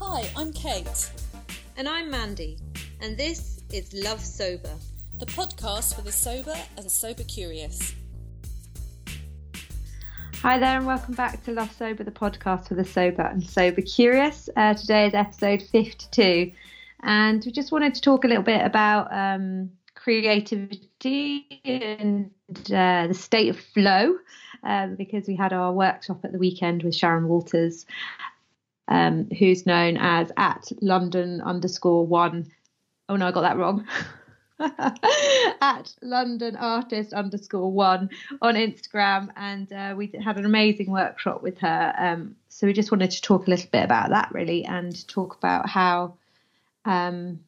Hi, I'm Kate, And I'm Mandy, and this is Love Sober. the podcast for the sober and sober curious. Hi there, and welcome back to Love Sober, the podcast for the sober and sober curious. Uh, today is episode 52, and we just wanted to talk a little bit about um, creativity and uh, the state of flow um, because we had our workshop at the weekend with Sharon Walters, um, who's known as at London underscore one. Oh no, I got that wrong. at London artist underscore one on Instagram, and uh, we had an amazing workshop with her. Um, so we just wanted to talk a little bit about that, really, and talk about how um,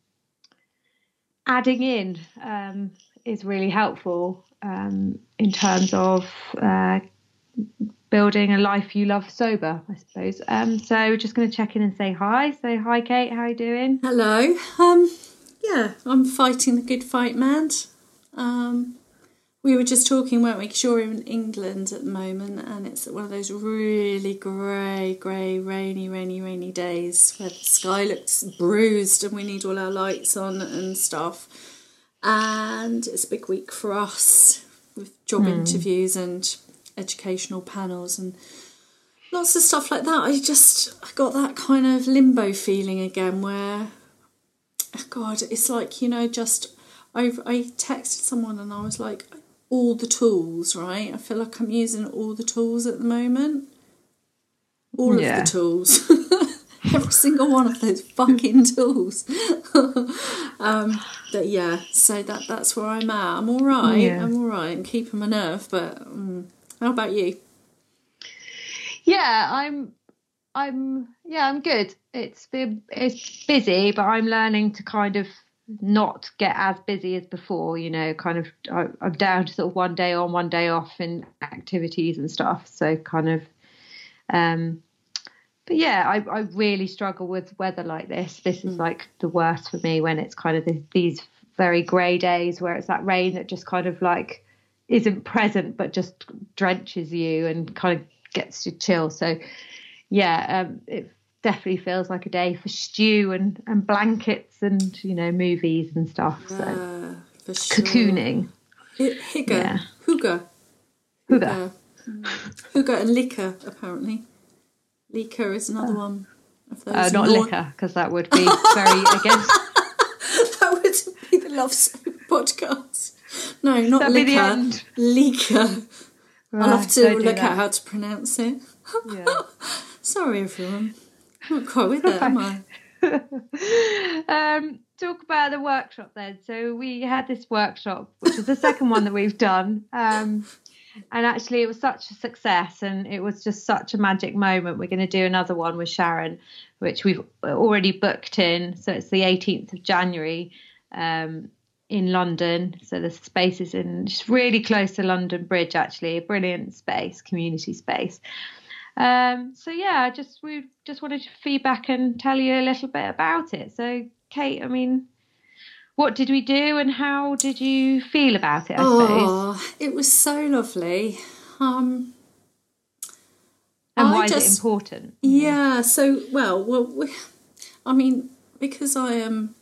adding in um, is really helpful um, in terms of uh, building a life you love sober, I suppose. Um, so we're just going to check in and say hi. So hi, Kate. How are you doing? Hello. Um, yeah, I'm fighting the good fight, man. Um, we were just talking, weren't we? Because you're in England at the moment, and it's one of those really grey, grey, rainy, rainy, rainy days where the sky looks bruised, and we need all our lights on and stuff. And it's a big week for us with job interviews and educational panels and lots of stuff like that. I just I got that kind of limbo feeling again where oh God, it's like, you know, just I I texted someone and I was like all the tools, right? I feel like I'm using all the tools at the moment. All Yeah. of the tools. Every single one of those fucking tools. um, but yeah, so that that's where I'm at. I'm all right. Yeah. I'm all right. I'm keeping my nerve. But um, how about you? Yeah, I'm. I'm. Yeah, I'm good. It's been it's busy, but I'm learning to kind of not get as busy as before. You know, kind of I, I'm down to sort of one day on, one day off in activities and stuff. So kind of. Um, but yeah, I, I really struggle with weather like this. This is like the worst for me when it's kind of the, these very grey days where it's that rain that just kind of like isn't present but just drenches you and kind of gets you chill. So yeah, um, it definitely feels like a day for stew and, and blankets and you know movies and stuff. So Uh, for sure. cocooning. Hygge. Yeah. Hygge. Hygge. Hygge. And liquor, apparently. Liquor is another one of those. Uh, not nor- liquor because that would be very against. that would be the Love podcast. No, not That'd be the liquor. end. I'll have to look at how to pronounce it. Yeah. Sorry, everyone. I'm not quite with it, am I? um, talk about the workshop then. So we had this workshop, which is the second one that we've done. Um, and actually, it was such a success, and it was just such a magic moment. We're going to do another one with Sharon, which we've already booked in. So it's the 18th of January um, in London. So the space is in just really close to London Bridge, actually, a brilliant space, community space. Um, so yeah, I just we just wanted to feedback and tell you a little bit about it. So Kate, I mean, what did we do and how did you feel about it? I suppose. Oh, it was so lovely. Um, And I why is it important? Yeah, so well, well, we, I mean, because I am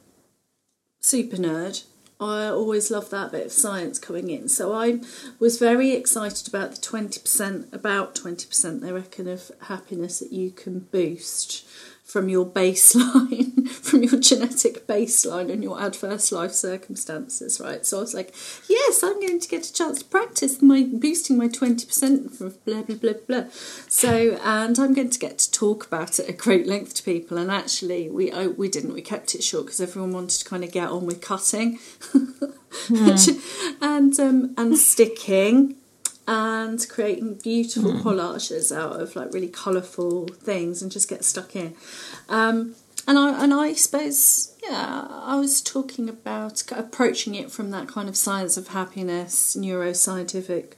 super nerd, I always love that bit of science coming in. So I was very excited about the twenty percent, about twenty percent, they reckon, of happiness that you can boost from your baseline, from your genetic baseline and your adverse life circumstances, right? So I was like, yes, I'm going to get a chance to practice my boosting my 20% from blah, blah, blah, blah. So, and I'm going to get to talk about it at great length to people. And actually, we oh, we didn't, we kept it short because everyone wanted to kind of get on with cutting and, um, and sticking and creating beautiful collages out of like really colourful things and just get stuck in. Um, and I and I suppose yeah, I was talking about approaching it from that kind of science of happiness, neuroscientific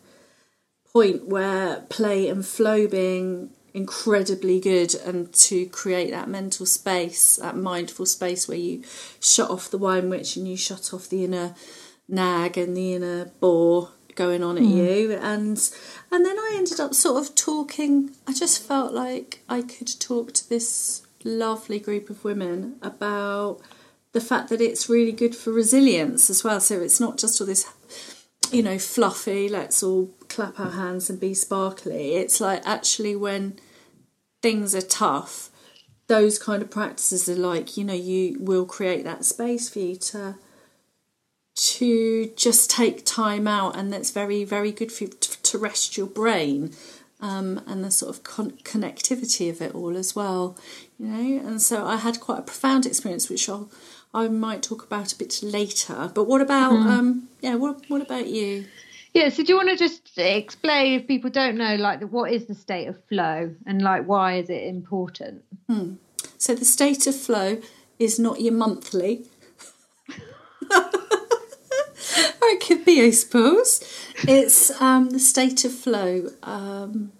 point where play and flow being incredibly good and to create that mental space, that mindful space where you shut off the wine witch and you shut off the inner nag and the inner bore going on at hmm. you and and then I ended up sort of talking I just felt like I could talk to this lovely group of women about the fact that it's really good for resilience as well. So it's not just all this, you know, fluffy, let's all clap our hands and be sparkly. It's like actually when things are tough, those kind of practices are like, you know, you will create that space for you to to just take time out and that's very very good for you to, rest your brain um, and the sort of con- connectivity of it all as well you know and so i had quite a profound experience which i'll i might talk about a bit later but what about mm. um yeah what what about you yeah so do you want to just explain if people don't know like what is the state of flow and like why is it important hmm. so the state of flow is not your monthly or it could be, I suppose. It's um, the state of flow. Um,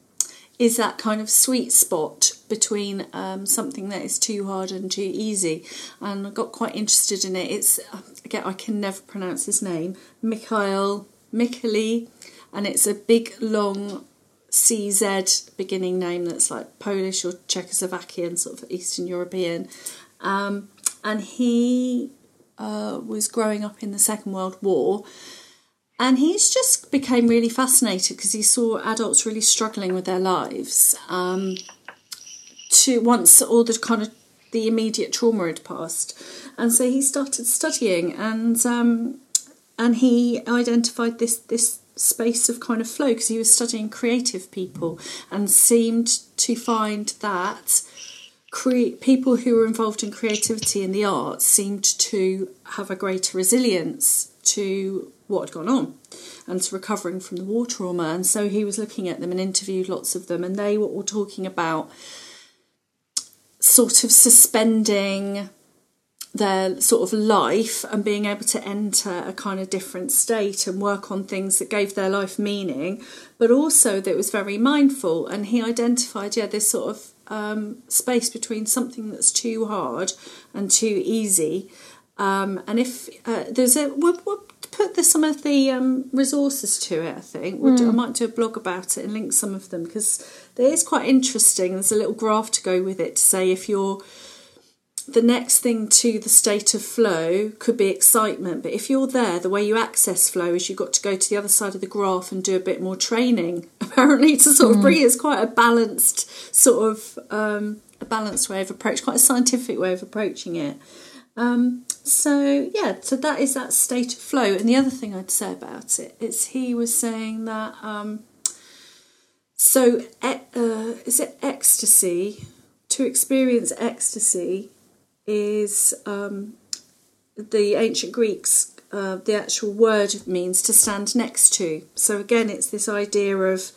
is that kind of sweet spot between um, something that is too hard and too easy. And I got quite interested in it. It's again I can never pronounce his name, Mikhail Micheli, and it's a big long CZ beginning name that's like Polish or Czechoslovakian, sort of Eastern European. Um, and he uh, was growing up in the Second World War. And he's just became really fascinated because he saw adults really struggling with their lives. Um, to once all the kind of the immediate trauma had passed, and so he started studying, and um, and he identified this this space of kind of flow because he was studying creative people and seemed to find that cre- people who were involved in creativity in the arts seemed to have a greater resilience to what had gone on and to recovering from the war trauma. And so he was looking at them and interviewed lots of them, and they were all talking about sort of suspending their sort of life and being able to enter a kind of different state and work on things that gave their life meaning, but also that was very mindful. And he identified, yeah, this sort of um, space between something that's too hard and too easy. Um, and if uh, there's a, we'll, we'll put the, some of the um, resources to it. I think we'll mm. do, I might do a blog about it and link some of them because it is quite interesting. There's a little graph to go with it to say if you're the next thing to the state of flow could be excitement. But if you're there, the way you access flow is you've got to go to the other side of the graph and do a bit more training, apparently, to sort of mm. bring it as quite a balanced sort of um, a balanced way of approach, quite a scientific way of approaching it. Um, so yeah, so that is that state of flow. And the other thing I'd say about it is he was saying that um, so uh, is it ecstasy to experience ecstasy is um, the ancient Greeks, uh, the actual word means to stand next to. So again, it's this idea of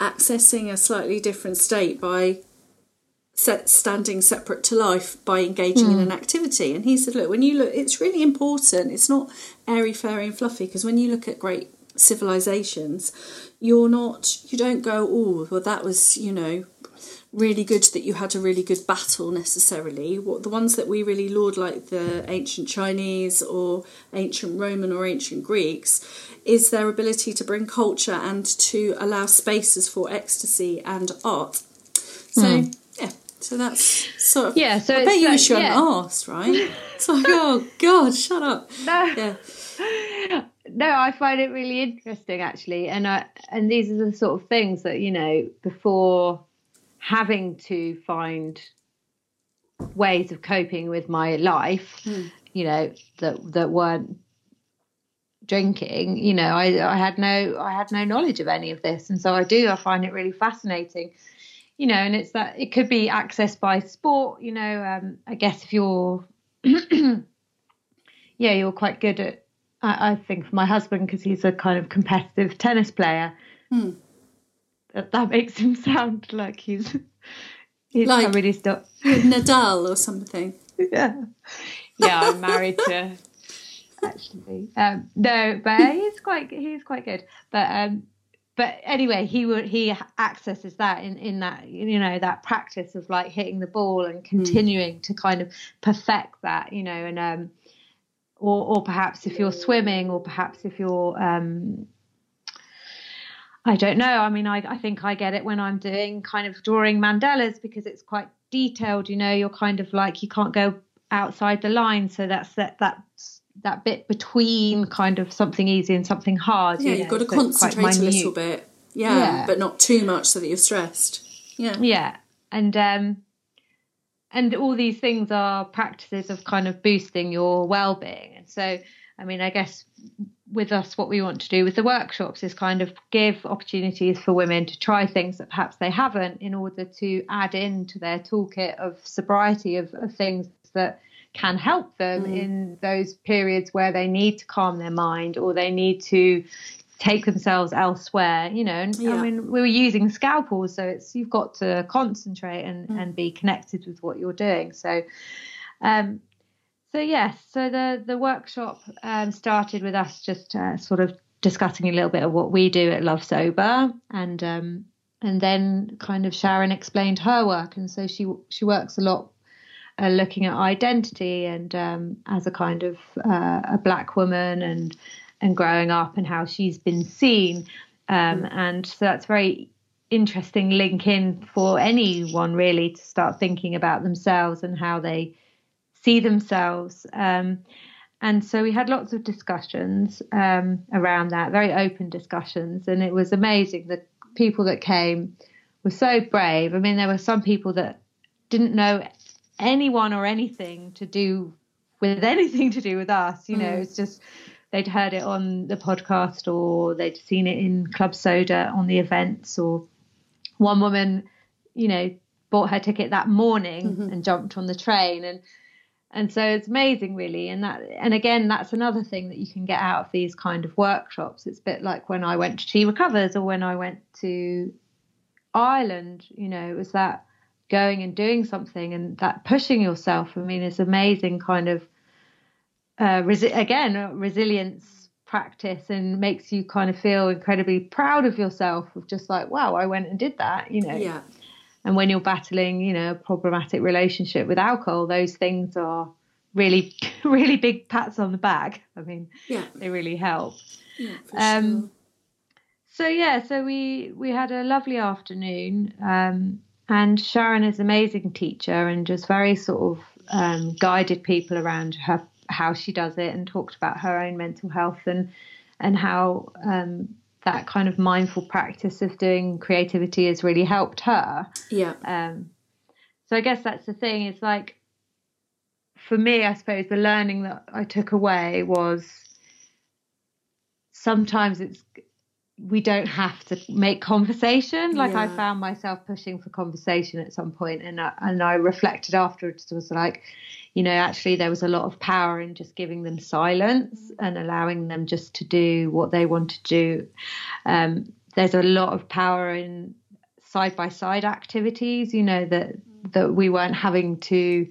accessing a slightly different state by set, standing separate to life by engaging mm. in hmm. an activity. And he said, look, when you look, it's really important. It's not airy, fairy, and fluffy because when you look at great civilizations, you're not, you don't go, oh, well, that was, you know, really good that you had a really good battle necessarily. What the ones that we really laud, like the ancient Chinese or ancient Roman or ancient Greeks, is their ability to bring culture and to allow spaces for ecstasy and art. So mm. yeah, so that's sort of yeah. So I bet you wish you hadn't asked, right? It's like oh god, shut up. No. Yeah. No, I find it really interesting actually, and I, and these are the sort of things that you know before having to find ways of coping with my life, mm. you know, that that weren't drinking, you know, I, I had no I had no knowledge of any of this. And so I do, I find it really fascinating. You know, and it's that it could be accessed by sport, you know, um, I guess if you're yeah, you're quite good at I, I think for my husband because he's a kind of competitive tennis player. Mm that, that makes him sound like he's he's like somebody still Nadal or something. yeah, yeah. I'm married to actually. Um, no, but he's quite he's quite good. But um, but anyway, he would he accesses that in in that you know that practice of like hitting the ball and hmm. continuing mm. to kind of perfect that you know and um or or perhaps if you're swimming or perhaps if you're um I don't know. I mean, I, I think I get it when I'm doing kind of drawing mandalas because it's quite detailed. You know, you're kind of like you can't go outside the line, so that's that that that bit between kind of something easy and something hard. Yeah, you you've got to so concentrate a little bit. Yeah, Yeah. but not too much so that you're stressed. Yeah. Yeah, and um, and all these things are practices of kind of boosting your well-being. And so, I mean, I guess with us, what we want to do with the workshops is kind of give opportunities for women to try things that perhaps they haven't, in order to add into their toolkit of sobriety of, of things that can help them in those periods where they need to calm their mind or they need to take themselves elsewhere you know and Yeah. i mean we were using scalpels so it's you've got to concentrate and, and be connected with what you're doing. So um so yes so the the workshop um, started with us just uh, sort of discussing a little bit of what we do at love sober and um and then kind of sharon explained her work. And so she she works a lot uh, looking at identity and um, as a kind of uh, a black woman and and growing up and how she's been seen. Um, and so that's very interesting link in for anyone really to start thinking about themselves and how they see themselves um, and so we had lots of discussions um, around that very open discussions and it was amazing the people that came were so brave i mean there were some people that didn't know anyone or anything to do with anything to do with us. You know, it's just they'd heard it on the podcast or they'd seen it in Club Soda on the events. Or one woman, you know, bought her ticket that morning and jumped on the train and. And so it's amazing, really, and that, and again, that's another thing that you can get out of these kind of workshops. It's a bit like when I went to She Recovers or when I went to Ireland. You know, it was that going and doing something and that pushing yourself i mean it's amazing kind of uh resi- again resilience practice and makes you kind of feel incredibly proud of yourself of just like wow i went and did that you know Yeah. And when you're battling you know a problematic relationship with alcohol those things are really really big pats on the back i mean Yeah. they really help Yeah. Um, sure. so yeah, so we we had a lovely afternoon, um, and Sharon is an amazing teacher and just very sort of um, guided people around her how she does it and talked about her own mental health and and how um, that kind of mindful practice of doing creativity has really helped her. Yeah. Um, so I guess that's the thing. It's like for me, I suppose the learning that I took away was sometimes it's we don't have to make conversation. Like I found myself pushing for conversation at some point, and I, and I reflected afterwards. It was like, you know, actually there was a lot of power in just giving them silence and allowing them just to do what they want to do. Um, there's a lot of power in side by side activities. You know that that we weren't having to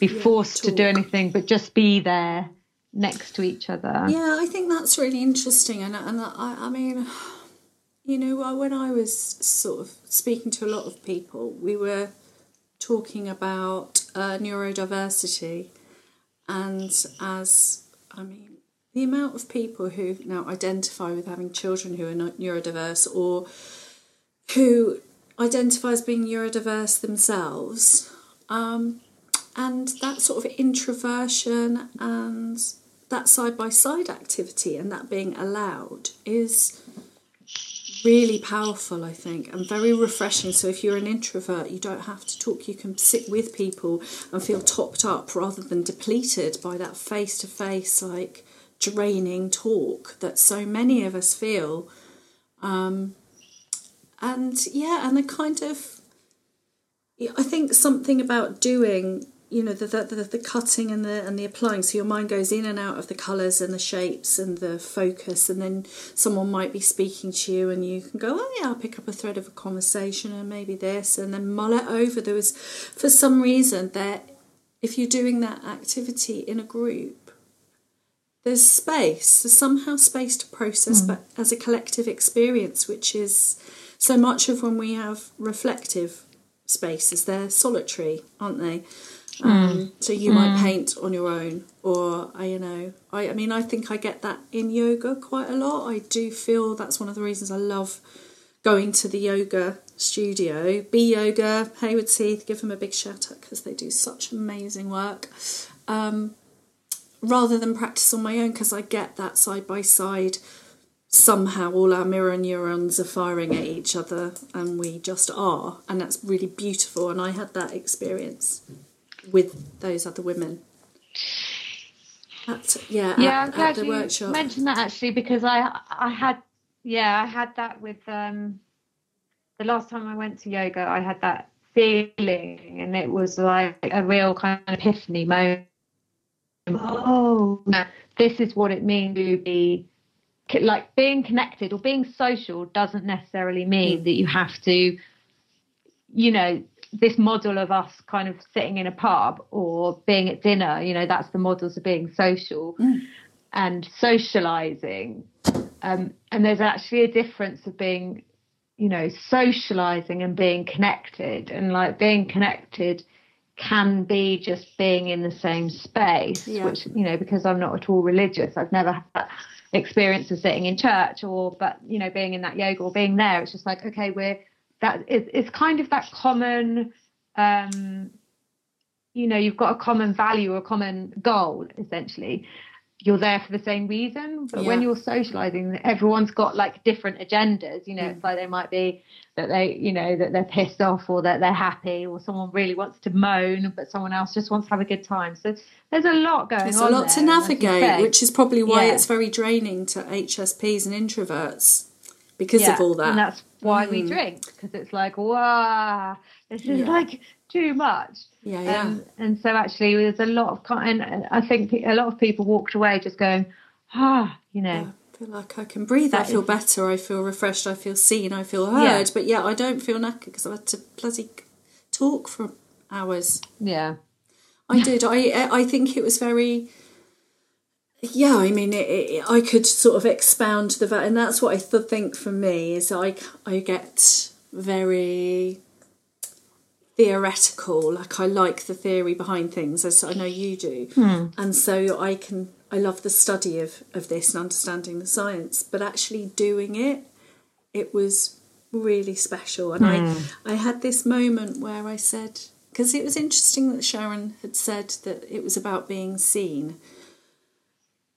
be forced to do anything, but just be there next to each other. Yeah, I think that's really interesting, and and I, I mean, you know, when I was sort of speaking to a lot of people, we were talking about uh, neurodiversity, and as I mean, the amount of people who now identify with having children who are not neurodiverse or who identify as being neurodiverse themselves. Um, and that sort of introversion and that side by side activity and that being allowed is really powerful, I think, and very refreshing. So, if you're an introvert, you don't have to talk, you can sit with people and feel topped up rather than depleted by that face to face, like draining talk that so many of us feel. Um, and yeah, and the kind of I think something about doing, you know, the, the the the cutting and the and the applying. So your mind goes in and out of the colours and the shapes and the focus, and then someone might be speaking to you, and you can go, oh yeah, I'll pick up a thread of a conversation and maybe this, and then mull it over. There was, for some reason, that if you're doing that activity in a group, there's space. There's somehow space to process, hmm. but as a collective experience, which is so much of when we have reflective spaces, they're solitary, aren't they? Um, so you might paint on your own, or I, you know, I, I mean, I think I get that in yoga quite a lot. I do feel that's one of the reasons I love going to the yoga studio, Be Yoga, Haywards Heath, give them a big shout out because they do such amazing work. Um, rather than practice on my own because I get that side by side. Somehow, all our mirror neurons are firing at each other, and we just are, and that's really beautiful. And I had that experience with those other women. At, yeah, yeah, at, I'm glad you workshop. mentioned that actually because I I had yeah I had that with um the last time I went to yoga I had that feeling and it was like a real kind of epiphany moment. Oh, this is what it means to be like being connected or being social doesn't necessarily mean that you have to you know this model of us kind of sitting in a pub or being at dinner, you know, that's the models of being social Mm. and socializing. Um, and there's actually a difference of being, you know, socializing and being connected. And like being connected can be just being in the same space, Yeah. which, you know, because I'm not at all religious, I've never had that experience of sitting in church or, but, you know, being in that yoga or being there. It's just like, okay, we're, that it's, it's kind of that common um you know you've got a common value or a common goal essentially. You're there for the same reason but when you're socializing everyone's got like different agendas. You know it's like they might be that they you know that they're pissed off or that they're happy or someone really wants to moan but someone else just wants to have a good time. So there's a lot going There's on a lot to there, you navigate, which is probably why Yeah. it's very draining to HSPs and introverts because of all that. And that's why we Mm. drink because it's like, wow, this is Yeah. like too much. yeah, yeah. Um, and so actually, there's a lot of kind. And I think a lot of people walked away just going, ah, you know, I feel like I can breathe. I feel is- better. I feel refreshed. I feel seen. I feel heard. Yeah. But yeah, I don't feel knackered because I've had to bloody talk for hours. yeah, I did. I I think it was very. Yeah, I mean, it, it, I could sort of expound the and that's what I th- think for me is I I get very theoretical. Like I like the theory behind things, as I know you do, hmm. and so I can I love the study of of this and understanding the science, but actually doing it, it was really special. And I hmm. I had this moment where I said because it was interesting that Sharon had said that it was about being seen.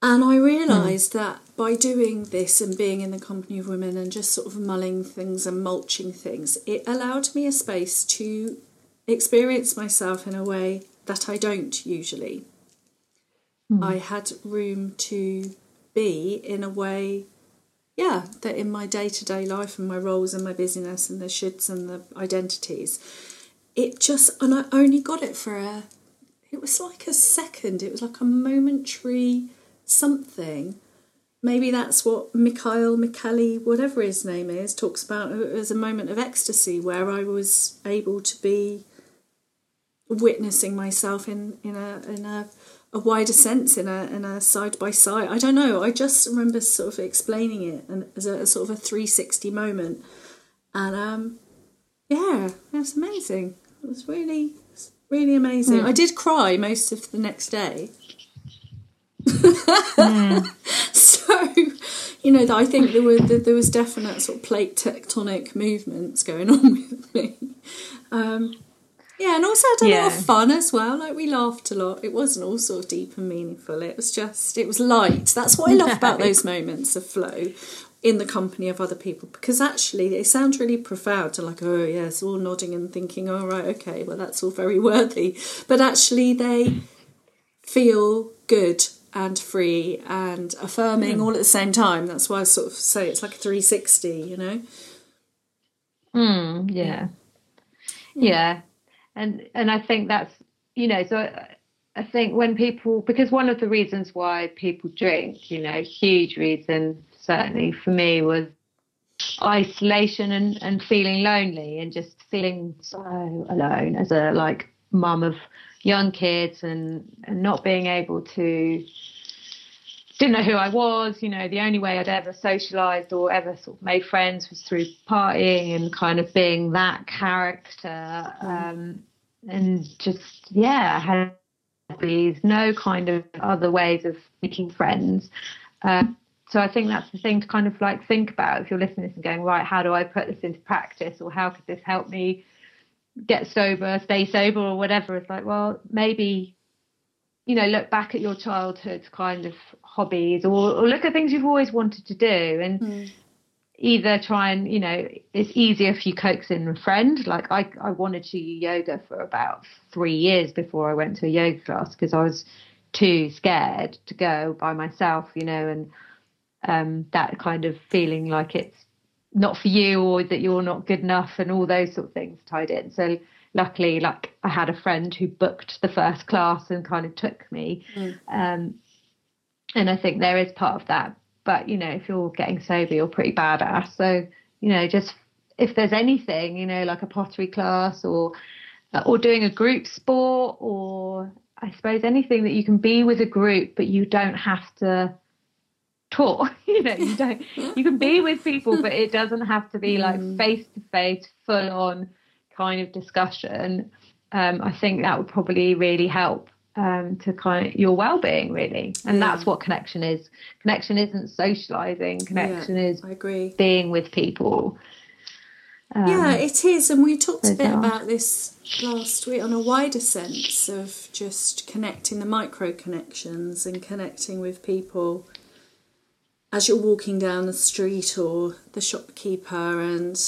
And I hmm. realised that by doing this and being in the company of women and just sort of mulling things and mulching things, it allowed me a space to experience myself in a way that I don't usually. Hmm. I had room to be in a way, yeah, that in my day to day life and my roles and my busyness and the shoulds and the identities, it just, and I only got it for a, it was like a second, it was like a momentary something. Maybe that's what Mikhail Mikhali, whatever his name is, talks about as a moment of ecstasy where I was able to be witnessing myself in, in a in a, a wider sense, in a in a side by side. I don't know. I just remember sort of explaining it and as a, sort of a three sixty moment, and um, yeah, it was amazing. It was really really amazing. I did cry most of the next day. so you know i think there were there was definite sort of plate tectonic movements going on with me. Um yeah and also had a lot of fun as well. Like we laughed a lot. It wasn't all sort of deep and meaningful. It was just it was light. That's what i love about those moments of flow in the company of other people because actually they sound really profound. And like oh yes all nodding and thinking oh right okay well that's all very worthy but actually they feel good and free and affirming all at the same time. That's why I sort of say it's like a 360, you know? Mm, yeah. Yeah. And and I think that's you know, so I, I think when people because one of the reasons why people drink, you know, huge reason certainly for me was isolation and, and feeling lonely and just feeling so alone as a like mum of young kids and, and not being able to didn't know who I was. You know, the only way I'd ever socialised or ever sort of made friends was through partying and kind of being that character. Um, and just, yeah, I had these no kind of other ways of making friends. Um, so I think that's the thing to kind of like think about if you're listening to this and going, right, how do I put this into practice or how could this help me get sober, stay sober or whatever? It's like, well, maybe, you know, look back at your childhood kind of hobbies or, or look at things you've always wanted to do and mm. either try and, you know, it's easier if you coax in a friend. Like I, I wanted to do yoga for about three years before I went to a yoga class because I was too scared to go by myself, you know, and um, that kind of feeling like it's not for you or that you're not good enough and all those sort of things tied in. So luckily, like I had a friend who booked the first class and kind of took me. Mm. Um, and I think there is part of that. But you know, if you're getting sober, you're pretty badass. So you know, just if there's anything, you know, like a pottery class or or doing a group sport or I suppose anything that you can be with a group, but you don't have to talk. you know, you don't. You can be with people, but it doesn't have to be like face to face, full on kind of discussion. Um, I think that would probably really help um, to kind of your well-being, really. And yeah. that's what connection is. Connection isn't socializing. Connection yeah, is I agree. being with people. Um, yeah, it is, and we talked a bit about this last week on a wider sense of just connecting the micro connections and connecting with people as you're walking down the street or the shopkeeper and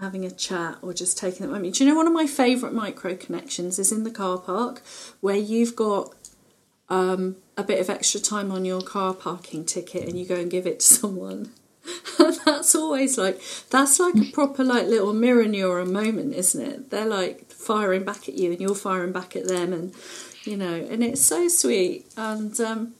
having a chat or just taking that moment. Do you know one of my favourite micro connections is in the car park where you've got um, a bit of extra time on your car parking ticket and you go and give it to someone. that's always like that's like a proper like little mirror neuron moment, isn't it? They're like firing back at you and you're firing back at them and you know, and it's so sweet and um,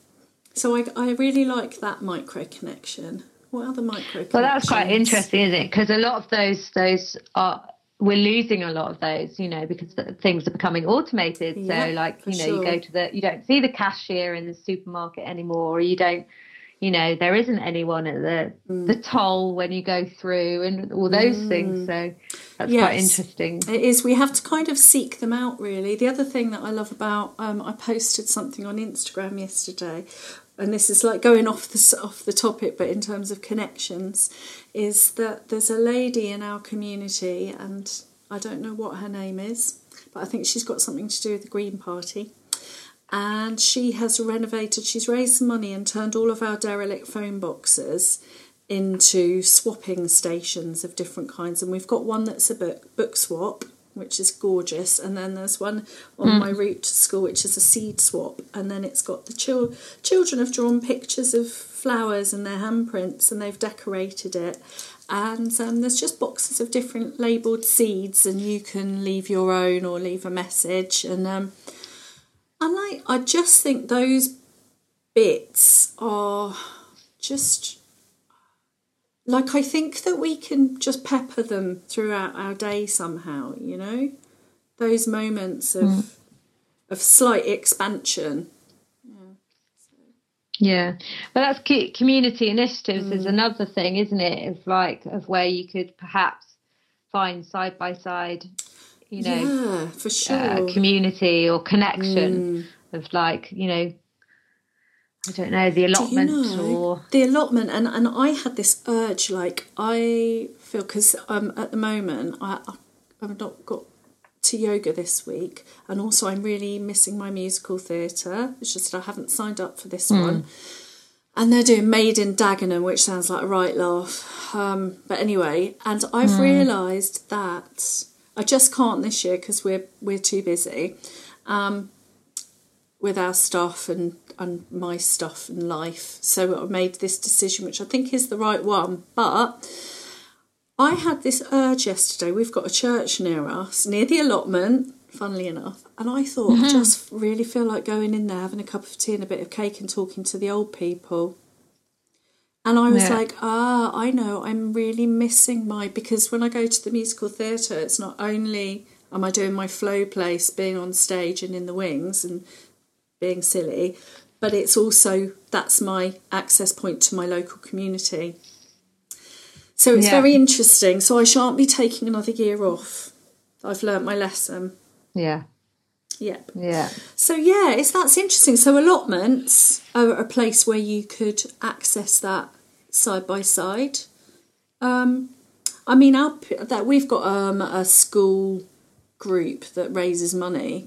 so I, I really like that micro connection. What other micro? Well, that's quite interesting, isn't it? Because a lot of those those are we're losing a lot of those, you know, because things are becoming automated. Yeah, so, like, you know, sure. you go to the, you don't see the cashier in the supermarket anymore, or you don't, you know, there isn't anyone at the mm. the toll when you go through, and all those mm. things. So that's yes, quite interesting. It is. We have to kind of seek them out, really. The other thing that I love about, um, I posted something on Instagram yesterday and this is like going off the off the topic, but in terms of connections, is that there's a lady in our community, and I don't know what her name is, but I think she's got something to do with the Green Party. And she has renovated, she's raised some money and turned all of our derelict phone boxes into swapping stations of different kinds. And we've got one that's a book, book swap, which is gorgeous. And then there's one on mm. my route to school, which is a seed swap. And then it's got the chil- children have drawn pictures of flowers and their handprints, and they've decorated it. And um, there's just boxes of different labelled seeds, and you can leave your own or leave a message. And um, I like, I just think those bits are just like I think that we can just pepper them throughout our day somehow, you know? Those moments of mm. of slight expansion. Yeah, but that's community initiatives mm. is another thing, isn't it? Of like of where you could perhaps find side by side, you know, yeah, for sure, uh, community or connection mm. of like you know I don't know the allotment you know, or the allotment, and and I had this urge, like I feel because um at the moment I I've not got to yoga this week, and also I'm really missing my musical theatre. It's just that I haven't signed up for this mm. one, and they're doing Made in Dagenham, which sounds like a right laugh. Um, but anyway, and I've mm. realised that I just can't this year because we're we're too busy. Um, with our stuff and and my stuff and life. So I made this decision, which I think is the right one. But I had this urge yesterday. We've got a church near us, near the allotment, funnily enough. And I thought, mm-hmm. I just really feel like going in there, having a cup of tea and a bit of cake and talking to the old people. And I was yeah. like, ah, I know, I'm really missing my. Because when I go to the musical theatre, it's not only am I doing my flow place, being on stage and in the wings and being silly, but it's also that's my access point to my local community. So it's yeah. very interesting. So I shan't be taking another year off. I've learnt my lesson. Yeah. Yep. Yeah. So yeah, it's that's interesting. So allotments are a place where you could access that side by side. Um, I mean, our, that we've got um, a school group that raises money,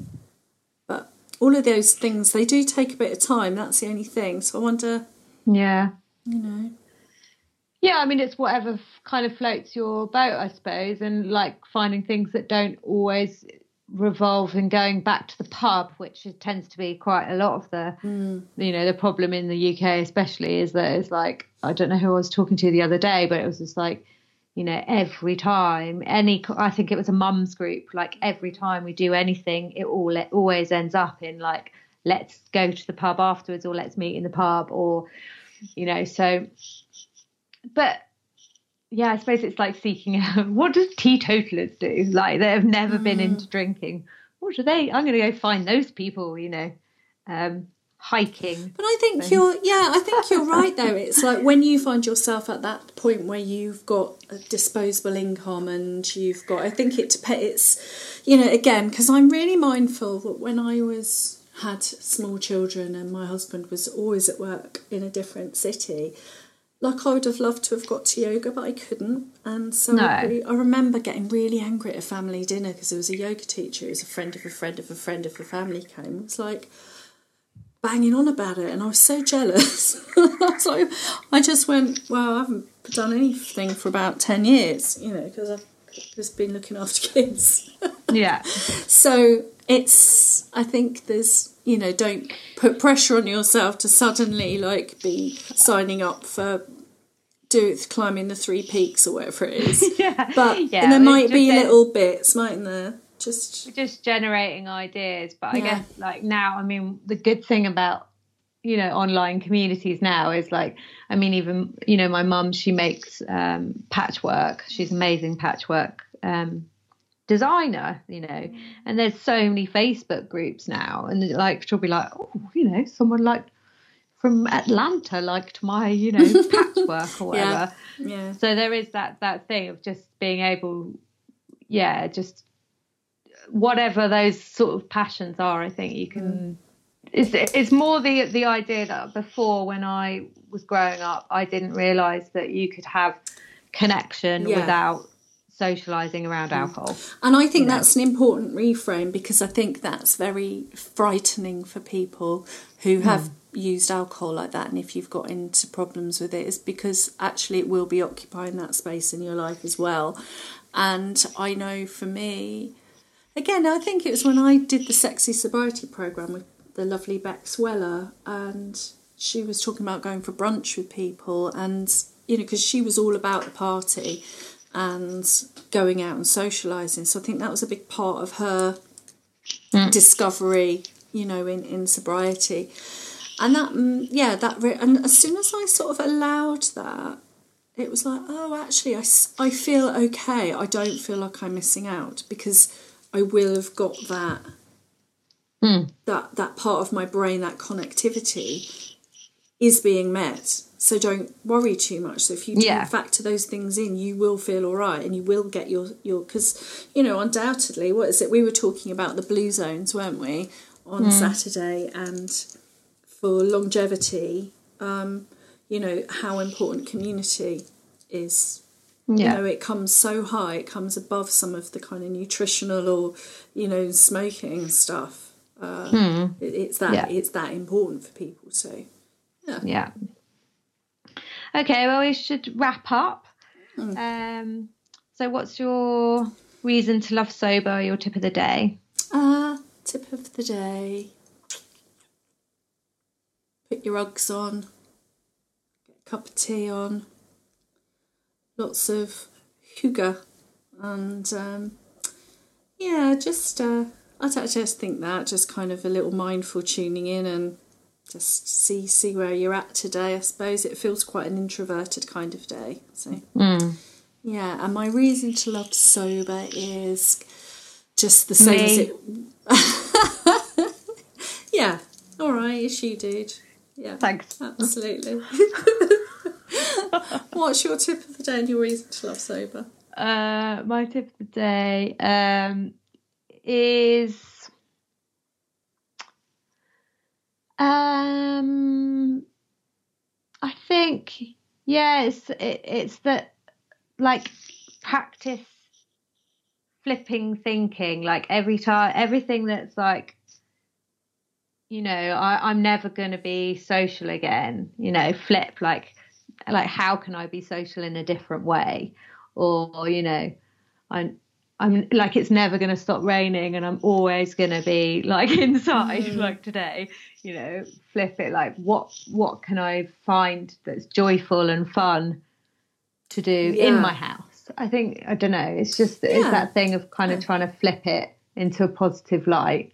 all of those things they do take a bit of time. That's the only thing. So I wonder, Yeah. you know, Yeah, I mean, it's whatever kind of floats your boat, I suppose, and like finding things that don't always revolve in going back to the pub, which is, tends to be quite a lot of the, hmm. you know, the problem in the UK, especially, is that it's like I don't know who I was talking to the other day, but it was just like, you know, every time any, I think it was a mums group, like every time we do anything, it all it always ends up in like, let's go to the pub afterwards, or let's meet in the pub, or, you know, so but yeah, I suppose it's like seeking out what does teetotalers do? Like they have never been into drinking. What do they? I'm going to go find those people. You know, um, hiking. But I think you're, yeah, I think you're right though. It's like when you find yourself at that point where you've got a disposable income and you've got, I think it it's, you know, again, because I'm really mindful that when I was, had small children and my husband was always at work in a different city, like I would have loved to have got to yoga, but I couldn't. And so No. I, I remember getting really angry at a family dinner because there was a yoga teacher who was a friend of a friend of a friend of a family came. It's like, banging on about it, and I was so jealous. I I just went, well, I haven't done anything for about ten years, you know, because I've just been looking after kids. Yeah, so it's, I think there's, you know, don't put pressure on yourself to suddenly like be signing up for. Do it climbing the three peaks or whatever it is. yeah, But yeah. and there might be little bits, mightn't there? Just just generating ideas. But I Yeah. guess like now, I mean, the good thing about you know online communities now is like, I mean, even you know, my mum she makes um, patchwork. She's amazing patchwork. Um, designer you know and there's so many facebook groups now and like she'll be like oh you know someone like from atlanta liked my you know patchwork or Yeah. whatever yeah. so there is that that thing of just being able yeah just whatever those sort of passions are i think you can mm. it's it's more the the idea that before when i was growing up i didn't realize that you could have connection Yeah. without socializing around mm. alcohol And I think that's an important reframe because I think that's very frightening for people who mm. have used alcohol like that. And if you've got into problems with it, is because actually it will be occupying that space in your life as well. And I know for me, again, I think it was when I did the sexy sobriety program with the lovely Bex Weller, and she was talking about going for brunch with people, and you know, because she was all about the party and going out and socializing. So I think that was a big part of her discovery, you know, in in sobriety, and that, mm, yeah, that, re- and as soon as I sort of allowed that. It was like, oh, actually, I, I feel okay. I don't feel like I'm missing out because I will have got that that that part of my brain, that connectivity, is being met. So don't worry too much. So if you do Yeah. factor those things in, you will feel all right, and you will get your your because you know undoubtedly, what is it? We were talking about the blue zones, weren't we, on Saturday, and for longevity, um, you know how important community is you yeah know it comes so high it comes above some of the kind of nutritional or you know smoking stuff uh, it, it's that Yeah. it's that important for people so Yeah. Yeah. Okay, well, we should wrap up. Um, so, what's your reason to love sober? Your tip of the day? uh tip of the day put your Uggs on get a cup of tea on lots of hygge and um, yeah just uh, I just think that just kind of a little mindful tuning in and just see see where you're at today. I suppose it feels quite an introverted kind of day. So yeah, and my reason to love sober is just the same as it. yeah, all right, it's you, dude. Yeah, Thanks. absolutely. What's your tip of the day and your reason to love sober? Uh, my tip of the day um, is Um, I think yeah, it's it, it's that like practice flipping thinking. Like every time, everything that's like, you know, I, I'm never going to be social again. You know, flip like like how can I be social in a different way, or you know, I'm I'm like it's never going to stop raining and I'm always going to be like inside mm. like today you know flip it like what what can I find that's joyful and fun to do yeah. in my house I think I don't know it's just yeah. it's that thing of kind of trying to flip it into a positive light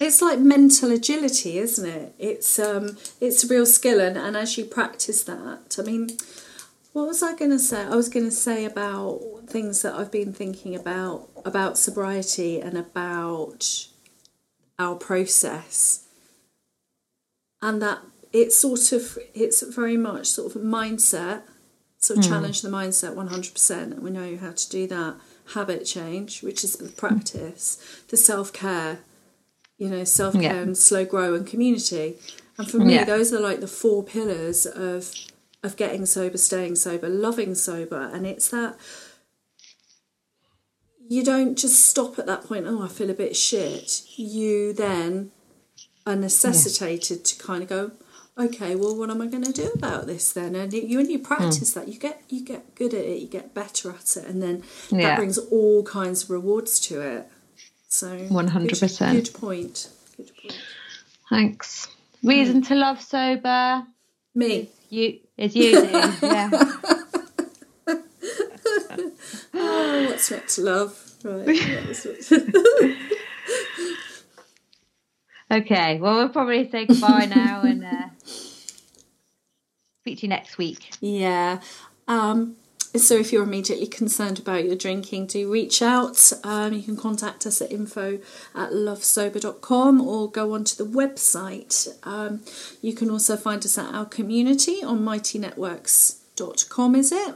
it's like mental agility isn't it it's um it's a real skill and, and as you practice that I mean what was I going to say? I was going to say about things that I've been thinking about about sobriety and about our process, and that it's sort of it's very much sort of a mindset. Sort of mm. challenge the mindset one hundred percent, and we know how to do that. Habit change, which is the practice, the self care, you know, self care yeah. and slow grow and community. And for me, yeah. those are like the four pillars of of getting sober, staying sober, loving sober. And it's that you don't just stop at that point, oh, I feel a bit shit. You then are necessitated yeah. to kind of go, okay, well, what am I going to do about this then? And you, when you practice mm. that, you get you get good at it, you get better at it, and then yeah. that brings all kinds of rewards to it. So, one hundred percent. Good point. Good point. Thanks. Reason to love sober. Me. You it's you, yeah. oh, what's not to love? Right. okay, well, we'll probably say goodbye now and uh, speak to you next week. Yeah. Um, so if you're immediately concerned about your drinking, do reach out. Um, you can contact us at info at lovesober.com or go onto the website. Um, you can also find us at our community on mightynetworks.com, is it?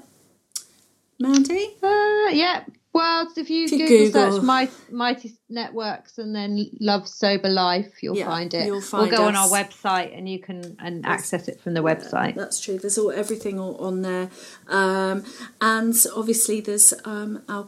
Mandy? Uh, yeah, well, if you, if you Google, Google, search My, Mighty Networks and then Love Sober Life, you'll yeah, find it. You'll find or go us. on our website and you can and access it from the website. Yeah, that's true. There's all everything all on there, um, and obviously there's um, our